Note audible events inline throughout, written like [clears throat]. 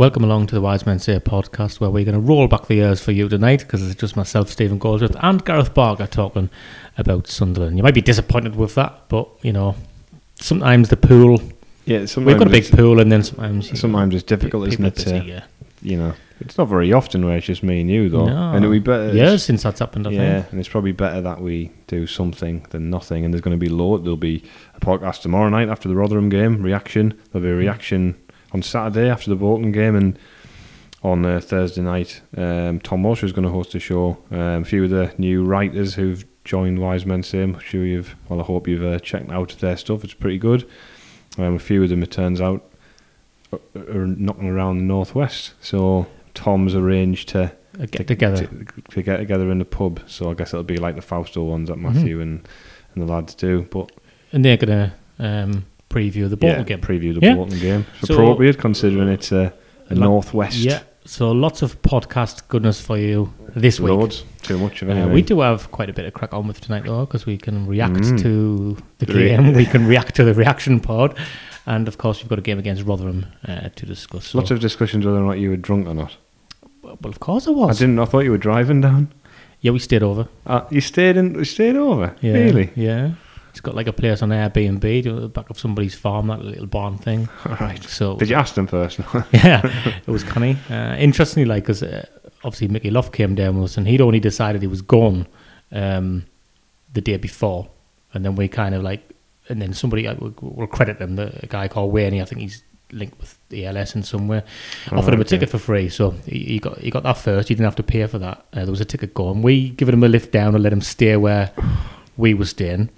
Welcome along to the Wise Men Say podcast, where we're going to roll back the years for you tonight because it's just myself, Stephen Goldsworth, and Gareth Barker talking about Sunderland. You might be disappointed with that, but you know, sometimes the pool. Yeah, sometimes We've got a big pool, and then sometimes you know, Sometimes it's difficult, isn't it? To, yeah. you know, it's not very often where it's just me and you, though. No. And it would be better. years since that's happened. I yeah, think. and it's probably better that we do something than nothing. And there's going to be load. There'll be a podcast tomorrow night after the Rotherham game, reaction. There'll be a reaction on Saturday after the Bolton game, and on uh, Thursday night, um, Tom Walsh is going to host a show. Um, a few of the new writers who've joined Wise Men Say, I'm sure you've. Well, I hope you've uh, checked out their stuff. It's pretty good. Um, a few of them, it turns out, are, knocking around the northwest. So Tom's arranged to A get together. to, to get together in the pub. So I guess it'll be like the Fausto ones that Mm-hmm. Matthew and, and the lads do. But and they're going to um, preview of the Bolton yeah, game. preview of the Yeah. Bolton game. It's So- appropriate considering it's a, a Lo- northwest. Yeah. So lots of podcast goodness for you this week. Loads. Too much of Uh, we do have quite a bit of crack on with tonight, though, because we can react Mm. to the game, we can react to the reaction pod, and of course, we've got a game against Rotherham uh, to discuss. So, Lots of discussions whether or not you were drunk or not. well, of course, I was. I didn't. I thought you were driving down. Yeah, we stayed over. Uh, you stayed in. You stayed over. Yeah, Really? Yeah, it's got like a place on Airbnb to the back of somebody's farm, that little barn thing. All right. So Did you ask them first? [laughs] yeah, it was canny. Uh, interestingly, like, because uh, obviously Mickey Loft came down with us, and he'd only decided he was gone um, the day before, and then we kind of like, and then somebody uh, we'll, we'll credit them, the a guy called Wayne. I think he's linked with the LS in somewhere. Offered him a okay. ticket for free, so he, he got he got that first. He didn't have to pay for that. Uh, there was a ticket going. We given him a lift down and let him stay where we were staying.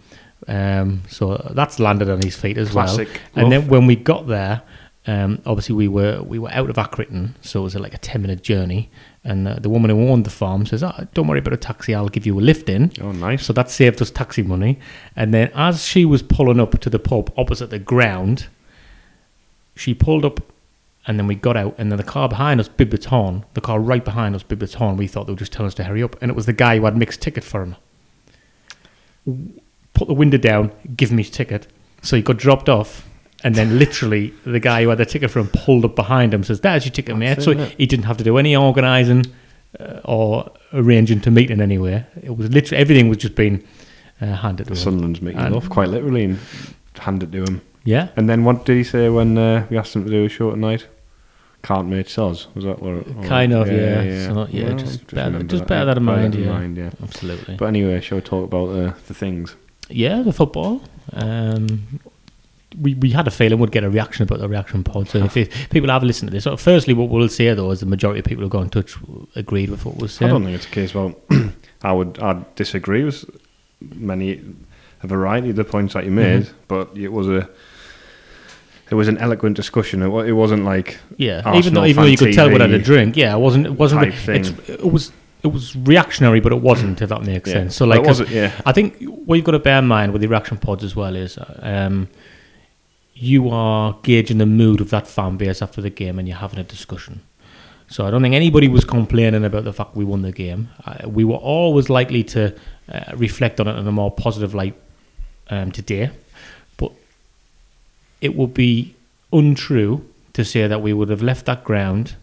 Um, so that's landed on his feet as Classic. well. And then when we got there, um, obviously we were we were out of Accrington, so it was like a ten minute journey. And uh, the woman who owned the farm says, oh, "Don't worry about a taxi. I'll give you a lift in." Oh, nice. So that saved us taxi money. And then as she was pulling up to the pub opposite the ground, she pulled up and then we got out and then the car behind us bibbed its horn. The car right behind us bibbed its horn. We thought they were just telling us to hurry up. And it was the guy who had mixed ticket for him. Put the window down, give me his ticket. So he got dropped off. And then literally the guy who had the ticket for him pulled up behind him, says, There's your ticket, mate. That's So it, innit? he didn't have to do any organising uh, or arranging to meet in anywhere. It was literally everything was just being uh, handed to him. Sunderland's making And- off quite literally and hand it to him. Yeah. And then what did he say when uh, we asked him to do a short night? Can't make soz. Was that what? or- Kind of, yeah. So, yeah, Well, just bear- remember just bear that in Bear mind, yeah. mind, yeah. Absolutely. But anyway, shall we talk about uh, the things? Yeah, the football. Um, we, we had a feeling we'd get a reaction about the reaction pod. So if, [laughs] if people have listened to this, so firstly, what we'll say though is the majority of people who got in touch agreed with what was said. I don't think it's a case about. [clears throat] I would. I'd disagree with many, a variety of the points that you made, Mm-hmm. but it was a. It was an eloquent discussion. It, it wasn't like Yeah, even though even though you could tell we had a drink, yeah, it wasn't it wasn't it was it was reactionary, but it wasn't. If that makes Yeah. sense. So like, yeah. I think what you've got to bear in mind with the reaction pods as well is um, you are gauging the mood of that fan base after the game, and you're having a discussion. So I don't think anybody was complaining about the fact we won the game. Uh, we were always likely to uh, reflect on it in a more positive light um, today, but it would be untrue to say that we would have left that ground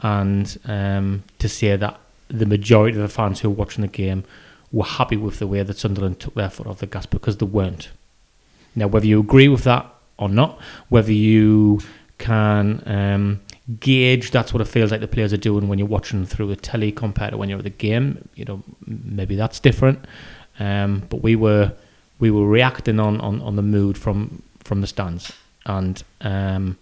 and um, to say that the majority of the fans who were watching the game were happy with the way that Sunderland took their foot off the gas because they weren't. Now, whether you agree with that or not, whether you can um, gauge that's what it feels like the players are doing when you're watching through a telly compared to when you're at the game, you know, maybe that's different. Um, but we were we were reacting on, on, on the mood from from the stands, and um,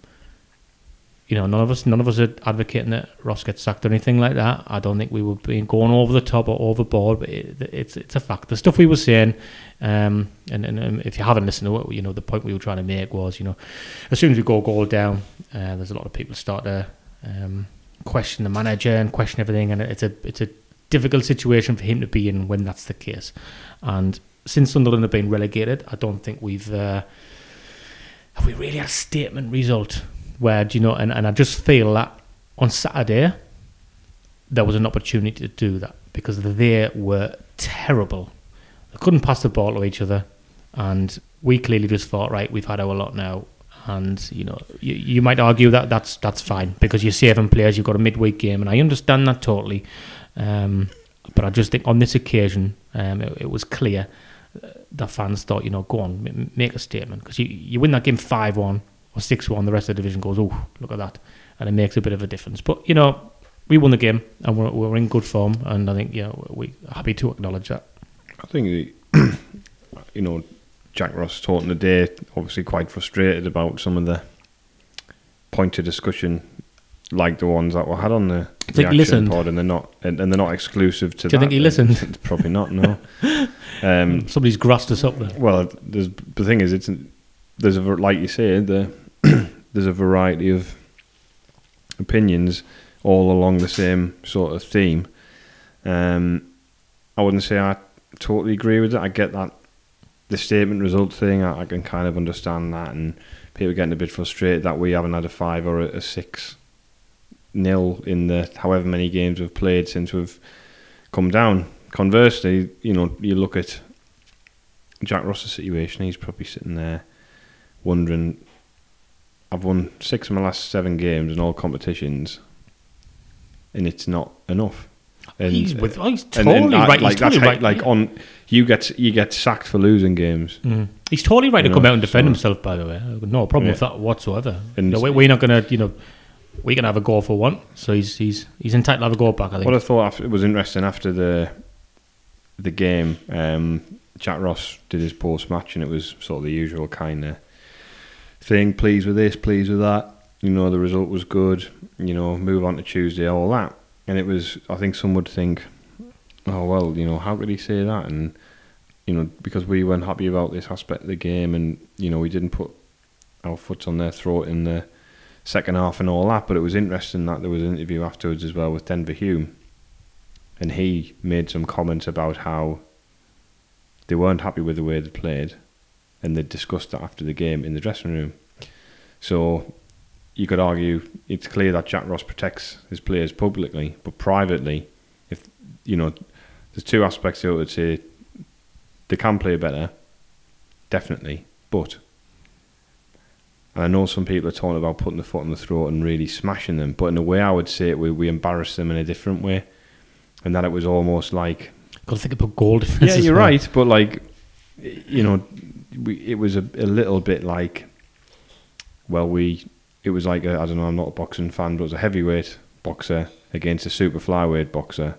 you know, none of us none of us are advocating that Ross gets sacked or anything like that. I don't think we were being going over the top or overboard, but it, it's it's a fact. The stuff we were saying, um, and, and um, if you haven't listened to it, you know, the point we were trying to make was, you know, as soon as we go goal down, uh, there's a lot of people start to um, question the manager and question everything, and it's a it's a difficult situation for him to be in when that's the case. And since Sunderland have been relegated, I don't think we've uh, have we really had a statement result where do you know and, and I just feel that on Saturday there was an opportunity to do that because they were terrible. They couldn't pass the ball to each other and we clearly just thought, right, we've had our lot now and you know you, you might argue that that's that's fine because you're saving players. You've got a midweek game, and I understand that totally. Um, but I just think on this occasion, um, it, it was clear uh, that fans thought, you know, go on, make a statement because you you win that game five one or six one, the rest of the division goes, oh, look at that, and it makes a bit of a difference. But you know, we won the game and we're we're in good form, and I think you know we're happy to acknowledge that. I think the, [coughs] you know Jack Ross talking today, obviously quite frustrated about some of the point of discussion, like the ones that were had on the, the action pod, and they're not and, and they're not exclusive to. Do you that. think he listened? Probably not. No. [laughs] um, Somebody's grassed us up there. well, there's the thing is, it's there's a like you say, the there's a variety of opinions all along the same sort of theme. Um, I wouldn't say I totally agree with it. I get that the statement result thing. I, I can kind of understand that, and people getting a bit frustrated that we haven't had a five or a, a six nil in the however many games we've played since we've come down. Conversely, you know, you look at Jack Ross's situation. He's probably sitting there wondering, I've won six of my last seven games in all competitions, and it's not enough. And, he's with, oh, he's totally and I- right. Like he's totally how- right. like yeah. on you get you get sacked for losing games. Mm. He's totally right You to come know, out and defend so- himself. By the way, no problem with that whatsoever. And- we, we're not gonna, you know, we can have a go for one. So he's he's he's entitled to have a go back. I think. What I thought after, was interesting after the the game, um, Jack Ross did his post match, and it was sort of the usual kind of thing. Pleased with this, pleased with that. You know, the result was good. You know, move on to Tuesday, all that. And it was, I think some would think, oh well, you know, how could he say that? And you know, because we weren't happy about this aspect of the game, and you know, we didn't put our foot on their throat in the second half and all that. But it was interesting that there was an interview afterwards as well with Denver Hume, and he made some comments about how they weren't happy with the way they played, and they discussed that after the game in the dressing room. So you could argue it's clear that Jack Ross protects his players publicly, but privately, if you know, there's two aspects to. I would say they can play better, definitely, but and I know some people are talking about putting the foot on the throat and really smashing them, but in a way, I would say it we we embarrassed them in a different way, and that it was almost like Got to think about goal difference. yeah, you're well. right, but like you know, we, it was a, a little bit like well, we it was like I don't know, I'm not a boxing fan, but it was a heavyweight boxer against a super flyweight boxer,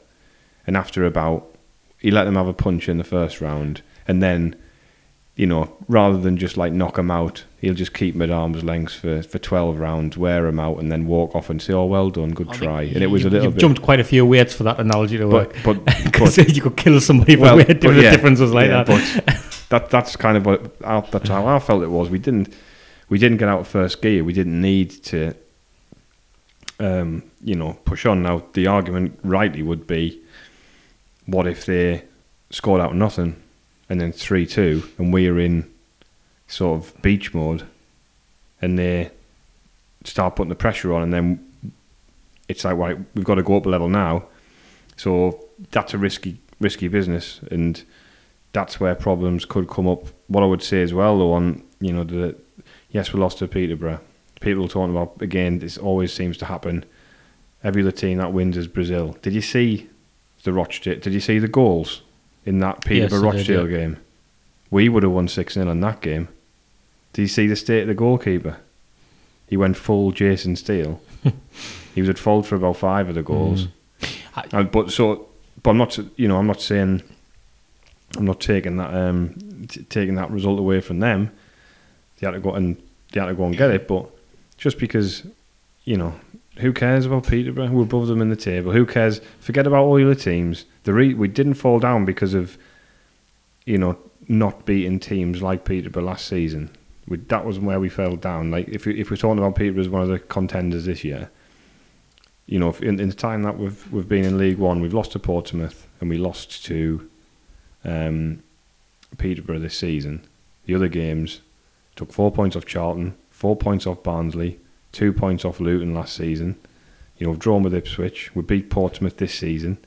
and after about he let them have a punch in the first round, and then you know, rather than just like knock him out, he'll just keep him at arm's length for, for 12 rounds, wear him out, and then walk off and say, oh, well done, good I think try. you- And it was a little You've bit. jumped quite a few weights for that analogy to work. but, [laughs] but, you could kill somebody well, for but doing the yeah, differences like yeah, that. But that, that's kind of what, that's how I felt it was. We didn't, we didn't get out of first gear. We didn't need to, um, you know, push on. Now, the argument rightly would be, what if they scored out nothing and then 3 2 and we're in sort of beach mode and they start putting the pressure on and then it's like right we've got to go up a level now so that's a risky risky business and that's where problems could come up what I would say as well though on you know the yes we lost to Peterborough people are talking about again this always seems to happen every other team that wins is Brazil did you see the Rochdale did you see the goals in that Peterborough I did, Rochdale yeah. game we would have won 6 0 in that game did you see the state of the goalkeeper? He went full Jason Steele. [laughs] he was at fault for about five of the goals. I- And- but so, but I'm not, you know, I'm not saying, I'm not taking that, um, t- taking that result away from them. They had to go and they had to go and get it. But just because, you know, who cares about Peterborough? We're above them in the table. Who cares? Forget about all other teams. The re- we didn't fall down because of, you know, not beating teams like Peterborough last season. We, that was where we fell down. Like if we, if we're talking about Peterborough as one of the contenders this year, you know, in, in the time that we've we've been in League One, we've lost to Portsmouth and we lost to um, Peterborough this season. The other games took four points off Charlton, four points off Barnsley, two points off Luton last season. You know, we've drawn with Ipswich. We beat Portsmouth this season.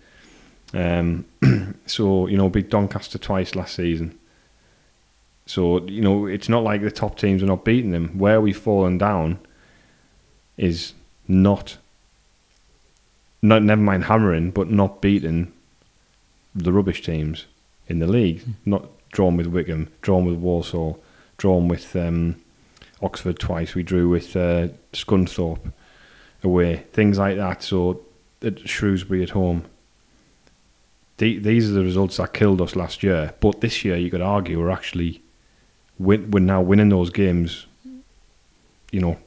Um, [clears throat] so you know, beat Doncaster twice last season. So you know, it's not like the top teams are not beating them. Where we've fallen down is not, not never mind hammering, but not beating the rubbish teams in the league. Not drawn with Wycombe, drawn with Walsall, drawn with um, Oxford twice. We drew with uh, Scunthorpe away, things like that. So at Shrewsbury at home. The, these are the results that killed us last year. But this year, you could argue we're actually win, we're now winning those games. You know,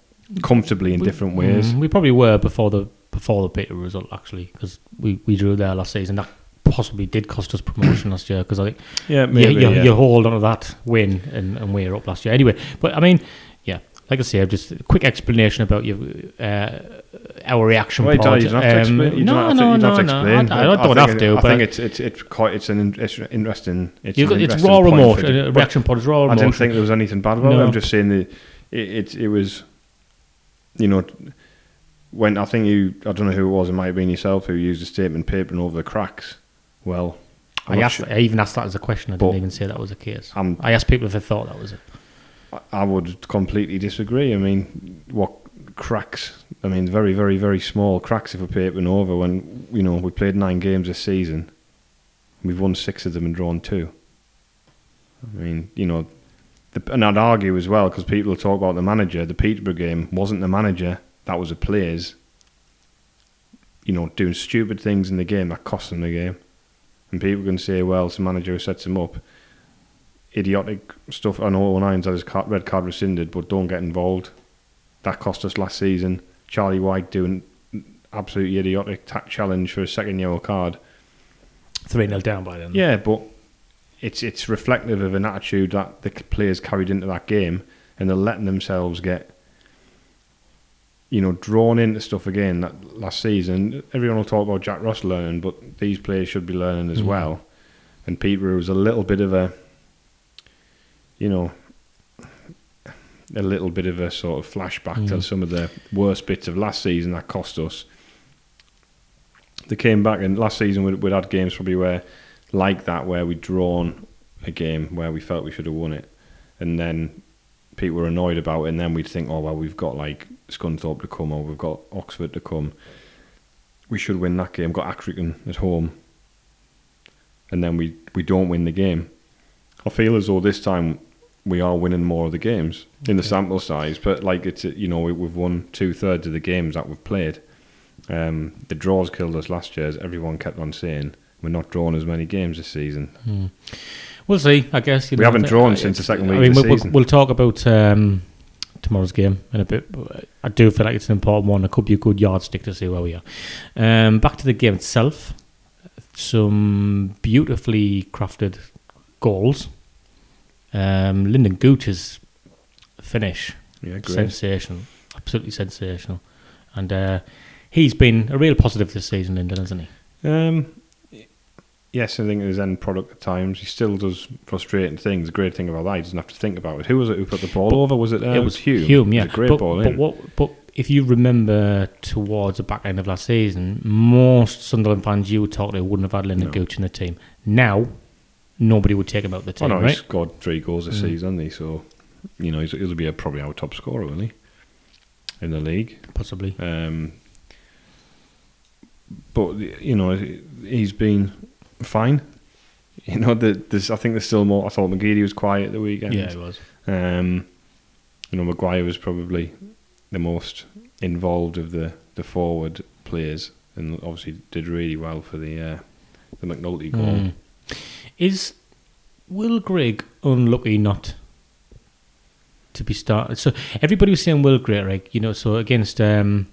comfortably in We- different ways. Mm, we probably were before the before the Peter result actually because we, we drew there last season. That possibly did cost us promotion last year because I think Yeah, you, you, you hold on to that win and, and we're up last year anyway. But I mean, yeah, like I say, just a quick explanation about your uh, our reaction. Well, pod. you don't have to Um, explain. No, have to, no, no, no. I, I don't think have it- to, I think it's it's it's quite it's an it's interesting. It's, an got- it's interesting raw for- uh, reaction pod is raw I emotion. didn't think there was anything bad about it. I'm just saying that it, it it was, you know, when I think you I don't know who it was. It might have been yourself who used the statement papering over the cracks. Well, I asked. sure- I even asked that as a question. I didn't But- even say that was the case. I'm I asked people if they thought that was it. I- would completely disagree. I mean, what cracks? I mean, very, very, very small cracks if we're papering over. When you know we played nine games this season, we've won six of them and drawn two. I mean, you know, the, and I'd argue as well because people talk about the manager. The Peterborough game wasn't the manager; that was the players. You know, doing stupid things in the game that cost them the game, and people can say, "Well, it's the manager who sets him up." idiotic stuff. I know Nines had his card, red card rescinded, but don't get involved. That cost us last season. Charlie Wyke doing absolutely idiotic ta- challenge for a second yellow card. Three 0 down by then. Yeah, but it's it's reflective of an attitude that the players carried into that game, and they're letting themselves get, you know, drawn into stuff again. That last season, everyone will talk about Jack Ross learning, but these players should be learning as Mhm. well. And Peter was a little bit of a, you know, a little bit of a sort of flashback to Mhm. some of the worst bits of last season that cost us. They came back, and last season we'd, we'd had games probably where, like that, where we'd drawn a game where we felt we should have won it, and then people were annoyed about it, and then we'd think, oh well, we've got like Scunthorpe to come, or we've got Oxford to come. We should win that game. Got Accrington at home, and then we we don't win the game. I feel as though this time we are winning more of the games in the sample size, but like it's you know we, we've won two thirds of the games that we've played. Um, the draws killed us last year, as everyone kept on saying. We're not drawing as many games this season. Hmm. We'll see. I guess you We know, haven't drawn since the second week. I mean, of the we'll, we'll talk about um, tomorrow's game in a bit. I do feel like it's an important one. It could be a good yardstick to see where we are. Um, back to the game itself. Some beautifully crafted goals. Um, Lynden Gooch's finish Yeah, sensational, absolutely sensational, and uh, he's been a real positive this season, Lynden, hasn't he? Um, yes, I think his end product at times. He still does frustrating things. The great thing about that, he doesn't have to think about it. Who was it who put the ball But over? Was it? Uh, it was Hume. Hume, yeah. It was a great but, ball but in. what? But if you remember towards the back end of last season, most Sunderland fans you would talk to wouldn't have had Lynden No. Gooch in the team. Now, nobody would take him out of the Oh team, no, he right? scored three goals this Mm. season, hasn't he? So, you know, he's, he'll be a, probably our top scorer, will he? In the league. Possibly. Um, but you know, he's been fine. You know, the, there's, I think there's still more. I thought McGeady was quiet at the weekend. Yeah, it was. Um, you know, Maguire was probably the most involved of the, the forward players, and obviously did really well for the uh, the McNulty goal. Mm. Is Will Grigg unlucky not to be started? So everybody was saying Will Grigg, right? You know, so against um,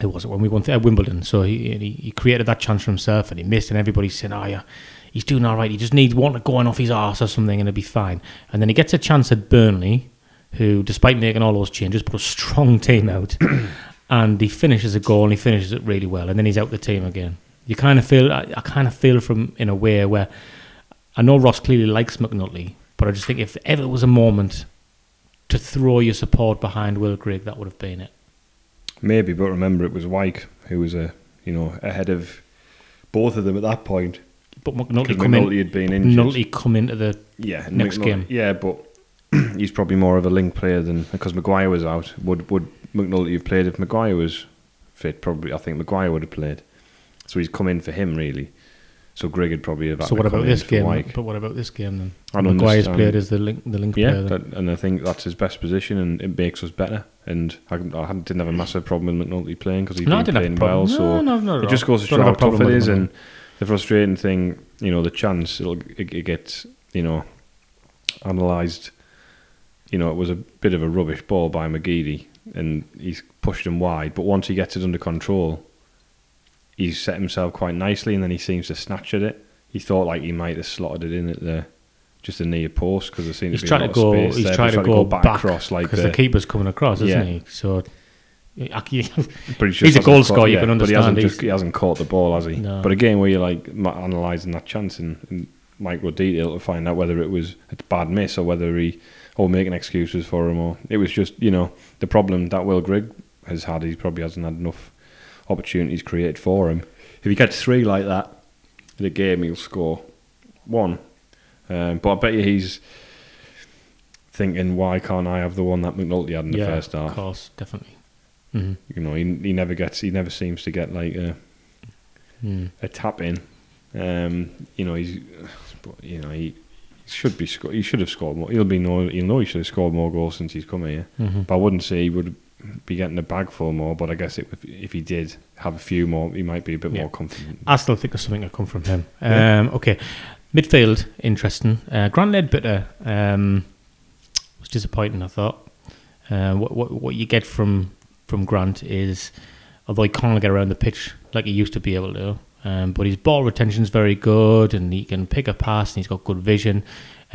it was it when we won at uh, Wimbledon. So he, he he created that chance for himself and he missed, and everybody's saying, "Oh yeah, he's doing all right. He just needs one going off his arse or something, and it'll be fine." And then he gets a chance at Burnley, who, despite making all those changes, put a strong team out, [coughs] and he finishes a goal and he finishes it really well, and then he's out the team again. You kind of feel, I, I kind of feel from in a way where I know Ross clearly likes McNulty, but I just think if ever was a moment to throw your support behind Will Grigg, that would have been it. Maybe, but remember, it was Wyke who was a you know ahead of both of them at that point. but McNulty come in. McNulty had been injured. McNulty come into the yeah, next McNulty- game. Yeah, but [clears throat] he's probably more of a link player than because Maguire was out. Would would McNulty have played if Maguire was fit? Probably, I think Maguire would have played. So he's come in for him really. So Grigg would probably have. had So what about this game? Wyke. But what about this game then? I don't Maguire's understand. played as the link, the link Yeah, player. that, and I think that's his best position, and it makes us better. And I, I didn't have a massive problem with McNulty playing because he's no, been playing well. So no, no, no, it just goes to show how have a problem tough it him. and the frustrating thing, you know, the chance it'll, it, it gets, you know, analysed. You know, it was a bit of a rubbish ball by McGeady, and he's pushed him wide. But once he gets it under control, he's set himself quite nicely, and then he seems to snatch at it. He thought like he might have slotted it in at the just the near post because there seemed he's to be trying a to lot go. of space He's there, trying but to go, back, back across like because the, the, keeper's coming across, isn't Yeah. he? So he [laughs] He's a goal caught- scorer, you yeah, can But he hasn't, understand just, he hasn't caught the ball, has he? No. But again, where you're like analysing that chance in, in micro detail to find out whether it was a bad miss or whether he or making excuses for him or it was just you know the problem that Will Grigg has had. He probably hasn't had enough opportunities created for him. If he gets three like that in a game, he'll score one. Um, but I bet you he's thinking, why can't I have the one that McNulty had in the yeah, first half? of course, definitely. hmm You know, he he never gets, he never seems to get like a Mm. a tap in. Um, you know, he's, but, you know, he, should be, sco- he should have scored more. He'll be know, he'll know he should have scored more goals since he's come here. hmm But I wouldn't say he would be getting a bag full more. But I guess it, if, if he did have a few more, he might be a bit Yeah. more confident. I still think there's something to come from him. Yeah. Um, okay, midfield, interesting. Uh, Grant Leadbitter um, was disappointing. I thought. Uh, what, what what you get from from Grant is, although he can't get around the pitch like he used to be able to, um, but his ball retention is very good, and he can pick a pass, and he's got good vision.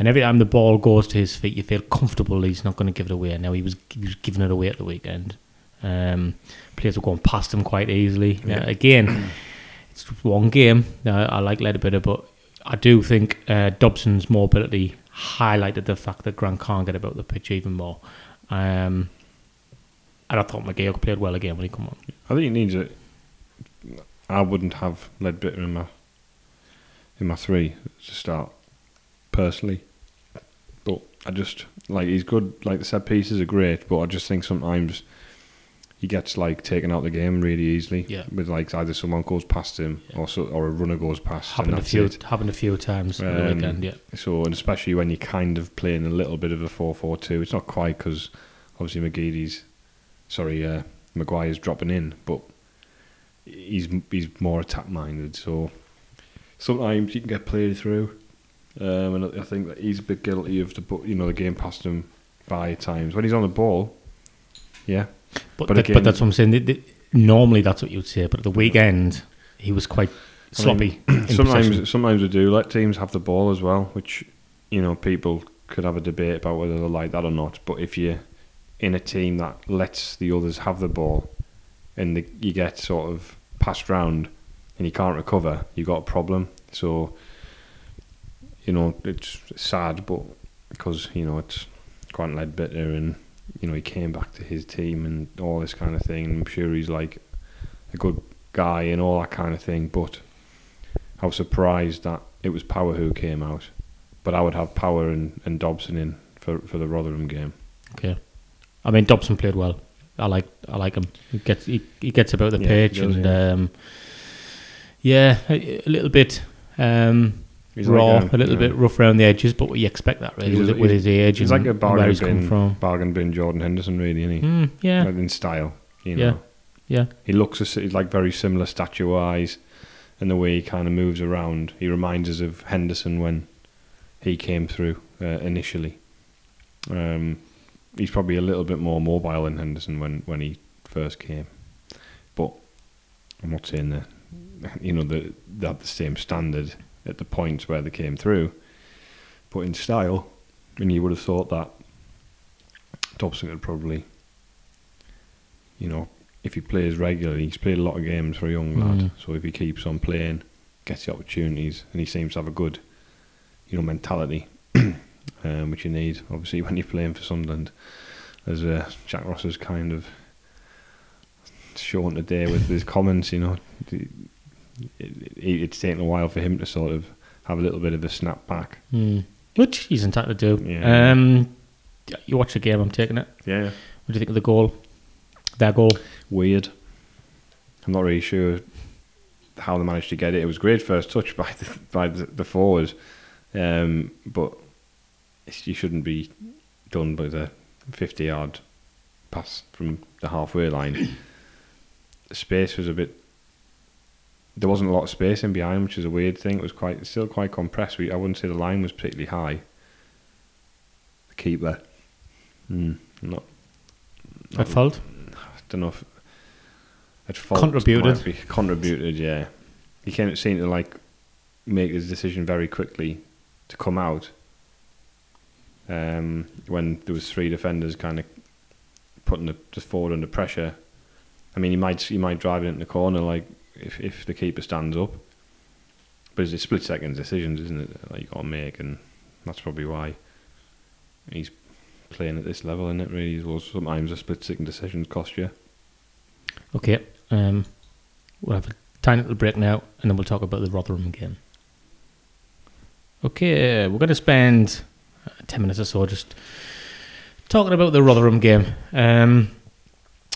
And every time the ball goes to his feet, you feel comfortable he's not going to give it away. Now he was he was giving it away at the weekend. Um, players were going past him quite easily. Yeah. Uh, again, it's one game. Uh, I like Leadbitter, but I do think uh, Dobson's mobility highlighted the fact that Grant can't get about the pitch even more. Um, and I thought McGeouch played well again when he come on. I think he needs it. I wouldn't have Leadbitter in my in my three to start personally, I just like he's good. Like the set pieces are great, but I just think sometimes he gets like taken out of the game really easily. Yeah. with like either someone goes past him or so, or a runner goes past. Happened a few it. happened a few times on the Um, weekend. Yeah, So, and especially when you're kind of playing a little bit of a 4 4 2, it's not quite because obviously McGeady's, sorry, uh, Maguire's dropping in, but he's he's more attack minded. So sometimes you can get played through. Um, and I think that he's a bit guilty of the, you know, the game passed him by times. When he's on the ball, yeah. but but again- but that's what I'm saying. Normally that's what you'd say, but at the weekend he was quite I mean, sloppy. [clears throat] sometimes possession. sometimes we do let teams have the ball as well, which you know people could have a debate about whether they like that or not. But if you're in a team that lets the others have the ball and the, you get sort of passed round and you can't recover, you got a problem. So you know it's sad, but because you know it's Grant Leadbitter and you know he came back to his team and all this kind of thing. I'm sure he's like a good guy and all that kind of thing, but. I was surprised that it was Power who came out, but I would have Power and, and Dobson in for, for the Rotherham game. Okay. I mean, Dobson played well. I like I like him. He gets he, he gets about the Yeah, pitch does, and yeah. um, yeah, a, a little bit um, He's raw, like a, little bit rough around the edges, but you expect that really He's with, a- with his age He's and like a where bargain he's come bin, from. bargain bin Jordan Henderson, really, isn't he? Mm, yeah, Like in style, you know. Yeah. yeah, He looks he's like very similar stature wise, and the way he kind of moves around. He reminds us of Henderson when he came through uh, initially. Um, he's probably a little bit more mobile than Henderson when, when he first came, but I'm not saying that you know that they had the same standard at the points where they came through, but in style, and you would have thought that Dobson could probably, you know, if he plays regularly, he's played a lot of games for a young lad. Mm. So if he keeps on playing, gets the opportunities, and he seems to have a good, you know, mentality, [clears throat] um, which you need obviously [laughs] when you're playing for Sunderland. As uh, Jack Ross has kind of shown today with his comments, you know, it, it, it's taken a while for him to sort of have a little bit of a snap back. Hmm. Which he's entitled to do. Yeah. Um, you watch the game, I'm taking it. Yeah, What do you think of the goal? Their goal? weird. I'm not really sure how they managed to get it. It was great first touch by the, by the, the forward, um, but you shouldn't be done by the 50 yard pass from the halfway line. the space was a bit. There wasn't a lot of space in behind, which is a weird thing. It was quite still quite compressed. We, I wouldn't say the line was particularly high. The keeper, mm, not At fault? I don't know if at fault Contributed. contributed. Yeah, he came seemed to like make his decision very quickly to come out. Um, when there was three defenders kind of putting the just forward under pressure. I mean, he might he might drive it in the corner like if if the keeper stands up, but it's split second decisions, isn't it? Like you got to make, and that's probably why he's playing at this level, isn't it? Really, well, sometimes a split second decisions cost you. Okay. Um, we'll have a tiny little break now, and then we'll talk about the Rotherham game. Okay, we're going to spend uh, 10 minutes or so just talking about the Rotherham game. Um,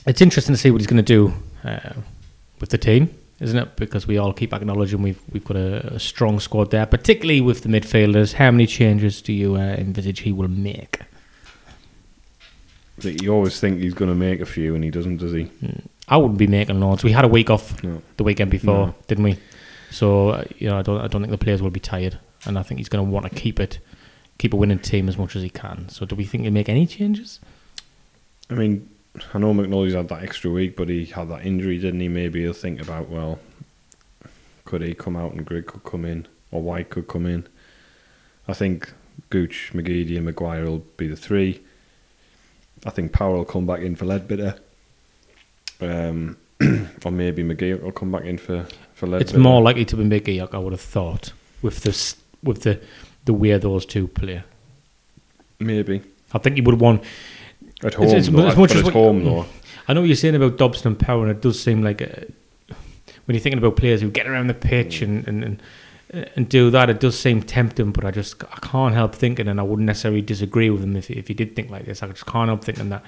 it's interesting to see what he's going to do uh, with the team, isn't it? Because we all keep acknowledging we've we've got a, a strong squad there, particularly with the midfielders. How many changes do you uh, envisage he will make? You always think he's going to make a few, and he doesn't, does he? I wouldn't be making loads. We had a week off No. the weekend before, No. didn't we? So uh, you know, I don't, I don't think the players will be tired, and I think he's going to want to keep it, keep a winning team as much as he can. So, do we think he'll make any changes? I mean, I know McNally's had that extra week, but he had that injury, didn't he? Maybe he'll think about, well, could he come out and Grigg could come in, or Wyke could come in. I think Gooch, McGeady, and Maguire will be the three. I think Power will come back in for Leadbitter. Um, [clears throat] or maybe McGee will come back in for, for Leadbitter. It's more likely to be Mickey, I would have thought, with this, with the the way those two play. Maybe. I think he would want. At home, It's- it's- though. as much as at home, though. I know what you're saying about Dobson and Power, and it does seem like uh when you're thinking about players who get around the pitch and, and, and and do that, it does seem tempting. But I just I can't help thinking, and I wouldn't necessarily disagree with him if if he did think like this. I just can't help thinking that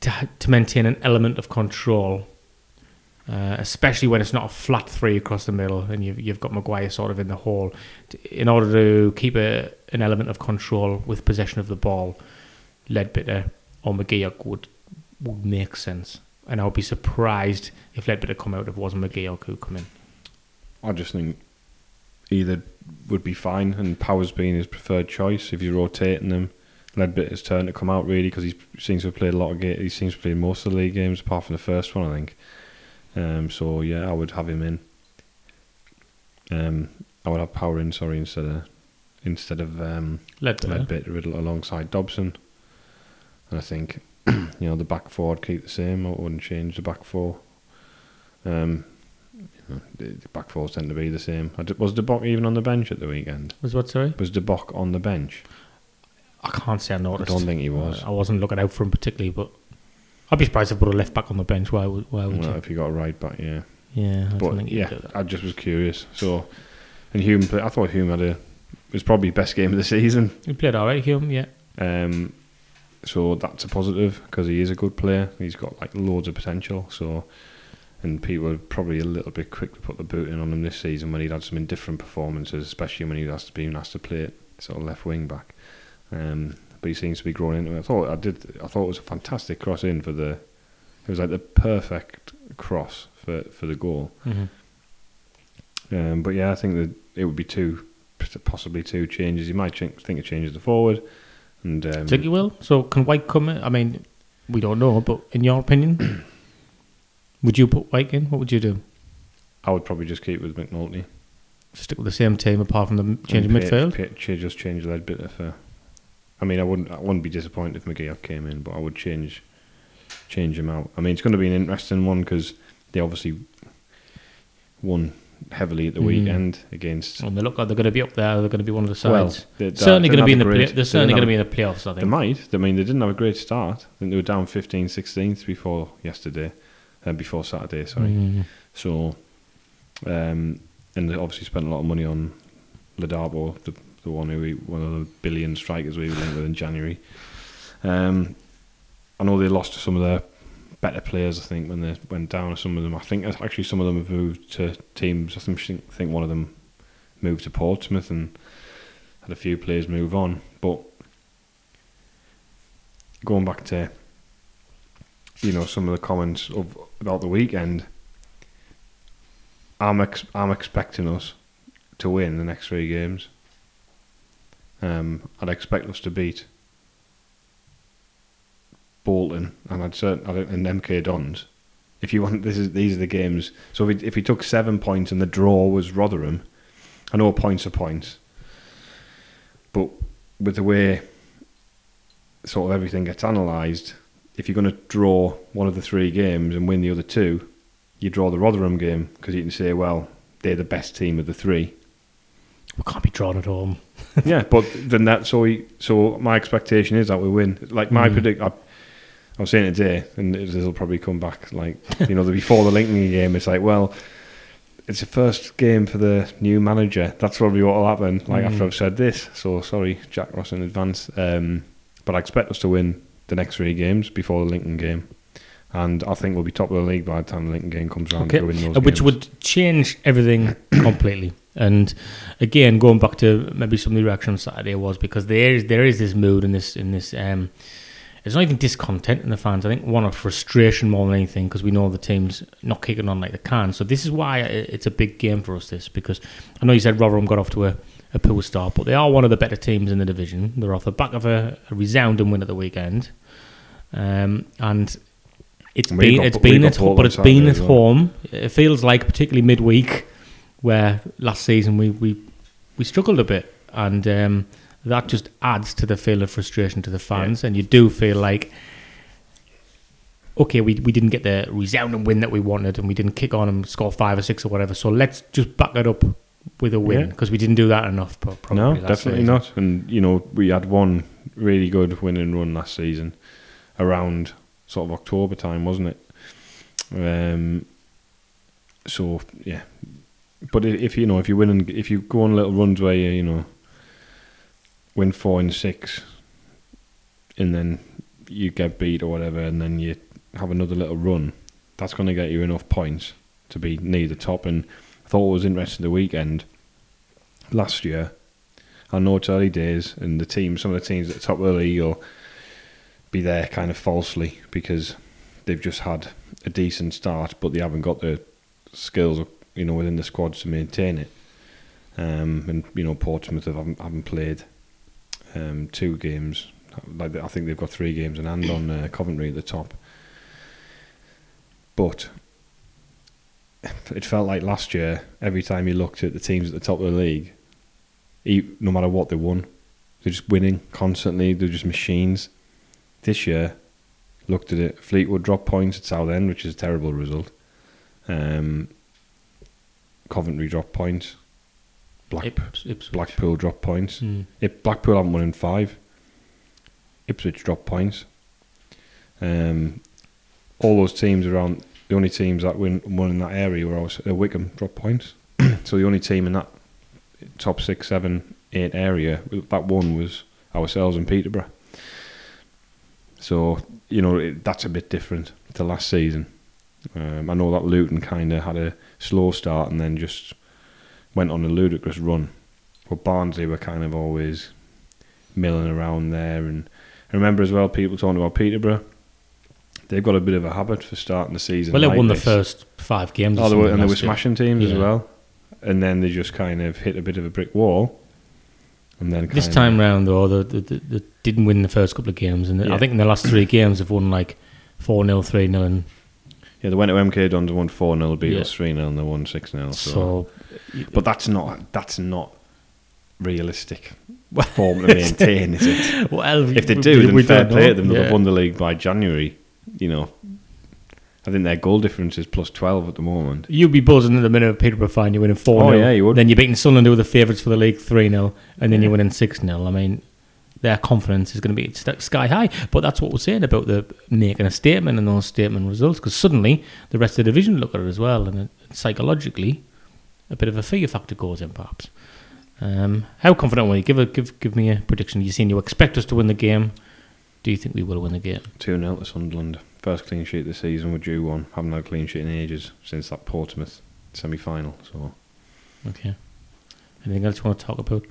to to maintain an element of control, uh, especially when it's not a flat three across the middle, and you've you've got Maguire sort of in the hole, in order to keep a an element of control with possession of the ball, Leadbitter or McGeouch would would make sense. And I would be surprised if Leadbitter come out if it wasn't McGeouch who come in. I just think either would be fine, and Powers being his preferred choice if you're rotating them. Leadbitter's turn to come out really because he seems to have played a lot of games. He seems to play most of the league games apart from the first one, I think. Um, so yeah, I would have him in. Um, I would have Power in, sorry, instead of instead of um, Leadbitter. Leadbitter Riddle alongside Dobson. And I think [clears throat] you know the back four would keep the same. I wouldn't change the back four. Um, you know, the, the back fours tend to be the same. I d- Was De Bock even on the bench at the weekend? Was what, sorry? Was De Bock on the bench? I can't say I noticed. I don't think he was. I wasn't looking out for him particularly, but I'd be surprised if I put a left back on the bench. Why would, why would Well, you? if he got a right back, yeah. Yeah, I But think yeah. I just was curious. So, and Hume, play- I thought Hume had a it was probably best game of the season. He played alright, Hume, yeah. Um, so that's a positive because he is a good player. He's got like loads of potential. So, and people are probably a little bit quick to put the boot in on him this season when he'd had some indifferent performances, especially when he has to be asked to play it sort of left wing back. Um, but he seems to be growing into it. I thought I did. I thought it was a fantastic cross in for the. It was like the perfect cross for for the goal. hmm Um, but yeah, I think that it would be two, possibly two changes. You might think think of changes the forward, and um, Think you will? So can Wyke come in? I mean, we don't know, but in your opinion, [clears throat] would you put Wyke in? What would you do? I would probably just keep with McNulty. Stick with the same team apart from the change of pay- midfield? pay- just change Leadbitter for. I mean, I wouldn't. I wouldn't be disappointed if McGeouch came in, but I would change, change him out. I mean, it's going to be an interesting one because they obviously won heavily at the Mm. weekend against. Well, they look like they're going to be up there. They're going to be one of the Well, sides. they, they certainly going to be in the a play- great- they're certainly going to be in the playoffs. I have- They might. I mean, they didn't have a great start. I think they were down 15, 16th before yesterday, uh, before Saturday. Sorry. Mm. So Um, and they obviously spent a lot of money on Ladapo, the the one who we, one of the billion strikers we were linked with in January. Um, I know they lost to some of their better players. I think when they went down, some of them. I think actually some of them have moved to teams. I think, one of them moved to Portsmouth and had a few players move on. But going back to you know some of the comments of about the weekend, I'm ex- I'm expecting us to win the next three games. Um, I'd expect us to beat Bolton, and I'd certainly and MK Dons. If you want, this is these are the games. So if we, if we took seven points and the draw was Rotherham, I know points are points, but with the way sort of everything gets analysed, if you're going to draw one of the three games and win the other two, you draw the Rotherham game because you can say, well, they're the best team of the three. We can't be drawn at home. yeah, but then that so so my expectation is that we win. Like my Mm. predict, I, I was saying it today, and this will probably come back. Like you know, the before the Lincoln game, it's like, well, it's the first game for the new manager. That's probably what will happen. Like after Mm. I've said this, so sorry, Jack Ross in advance. Um, but I expect us to win the next three games before the Lincoln game, and I think we'll be top of the league by the time the Lincoln game comes around. Okay. To win those Uh, which games. would change everything [clears throat] completely. And again, going back to maybe some of the reaction on Saturday was because there is there is this mood in this in this. Um, it's not even discontent in the fans. I think one of frustration more than anything because we know the team's not kicking on like they can. So this is why it's a big game for us. This because I know you said Rotherham got off to a, a poor start, but they are one of the better teams in the division. They're off the back of a, a resounding win at the weekend, um, and it's And been got- it's been at home, but it's been at well. home. It feels like particularly midweek, where last season we we, we struggled a bit, and um, that just adds to the feel of frustration to the fans, and you do feel like. Okay, we, we didn't get the resounding win that we wanted, and we didn't kick on and score five or six or whatever. So let's just back it up with a win Yeah. because we didn't do that enough. Probably no, definitely season. not. And you know, we had one really good winning run last season, around sort of October time, wasn't it? Um. So yeah, but if you know, if you win and if you go on little runs where you you know win four and six, and then you get beat or whatever, and then you have another little run, that's going to get you enough points to be near the top. And I thought it was interesting the weekend last year. I know it's early days, and the team, some of the teams at the top of the league will be there kind of falsely because they've just had a decent start, but they haven't got the skills, you know, within the squad to maintain it. Um, and you know, Portsmouth have, haven't, haven't played um, two games. Like I think they've got three games in hand on uh, Coventry at the top. But it felt like last year, every time you looked at the teams at the top of the league, no matter what they won, they're just winning constantly. They're just machines. This year, looked at it. Fleetwood dropped points at Southend, which is a terrible result. Um, Coventry dropped points. Black, Ips- Ipswich. Blackpool dropped points. Mm. If Blackpool haven't won in five. Ipswich dropped points. Um, all those teams around the only teams that win won in that area were always, uh, Wycombe dropped points. [clears throat] so the only team in that top six, seven, eight area that won was ourselves and Peterborough. So you know it, that's a bit different to last season. Um, I know that Luton kind of had a slow start and then just went on a ludicrous run. But Barnsley were kind of always milling around there. And I remember as well people talking about Peterborough. They've got a bit of a habit for starting the season. Well, they like won the first five games. Oh, they were, and they were smashing teams as well. And then they just kind of hit a bit of a brick wall. And then This time round, though, they, they, they didn't win the first couple of games, and Yeah. I think in the last three games they've won like four 0 three 0 and yeah, they went to MK Dons and won four 0 beat Yeah. us three 0 and they won six 0 So. so. but that's not that's not realistic form to maintain, is it? [laughs] well, If they do, then we fair play know. to them. They'll Yeah. have won the league by January. You know, I think their goal difference is plus twelve at the moment. You'd be buzzing at the minute of Peterborough fine, you're winning 4 Oh, 0. yeah, you would. Then you're beating Sunderland, who are the favourites for the league 3 0, and then Yeah. you're winning 6 0. I mean, their confidence is going to be sky high. But that's what we're saying about the making a statement and those statement results, because suddenly the rest of the division look at it as well, and psychologically, a bit of a fear factor goes in, perhaps. Um, how confident were you? Give a give give me a prediction. You seen you expect us to win the game. Do you think we will win the game? 2 0 to Sunderland. First clean sheet this season, we're due one. Haven't had a clean sheet in ages since that Portsmouth semi final. So, Okay. Anything else you want to talk about?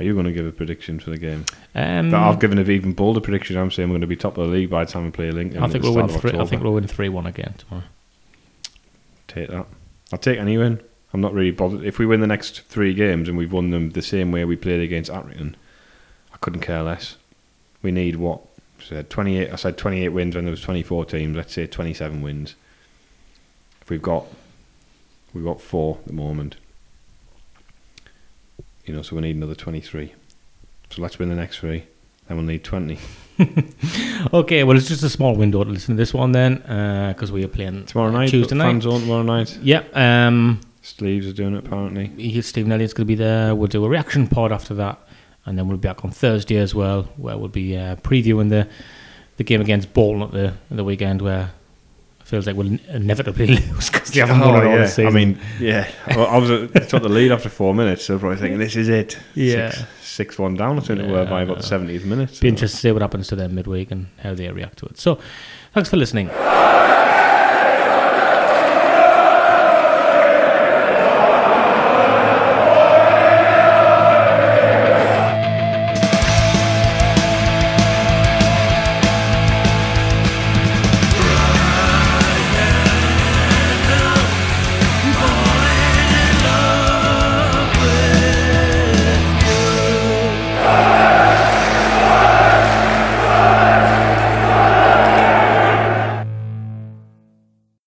Are you going to give a prediction for the game? Um, I've given an even bolder prediction. I'm saying we're going to be top of the league by the time we play Lincoln. I think we'll win three. I think we'll win three one again tomorrow. Take that. I'll take any win. I'm not really bothered. If we win the next three games and we've won them the same way we played against Accrington, I couldn't care less. We need what? I said 28. I said 28 wins when there was 24 teams. Let's say 27 wins. If we've got, we've got four at the moment. You know, so we need another 23. So let's win the next three. Then we'll need 20. [laughs] Okay, well it's just a small window to listen to this one then, because we are playing Tomorrow night, Tuesday night. fans on tomorrow night. Yeah. Um, Sleeves are doing it apparently. he- Stephen Elliott's going to be there. We'll do a reaction pod after that, and then we'll be back on Thursday as well, where we'll be uh, previewing the the game against Bolton at the at the weekend, where feels like we'll inevitably [laughs] lose because they haven't won oh, it all Oh, yeah. season. I mean, yeah. [laughs] Well, I was at, took the lead after four minutes, so probably thinking this is it. Yeah. Six, six one down. I think it were by about the seventieth minute. be so. interested to see what happens to them midweek and how they react to it. So, thanks for listening.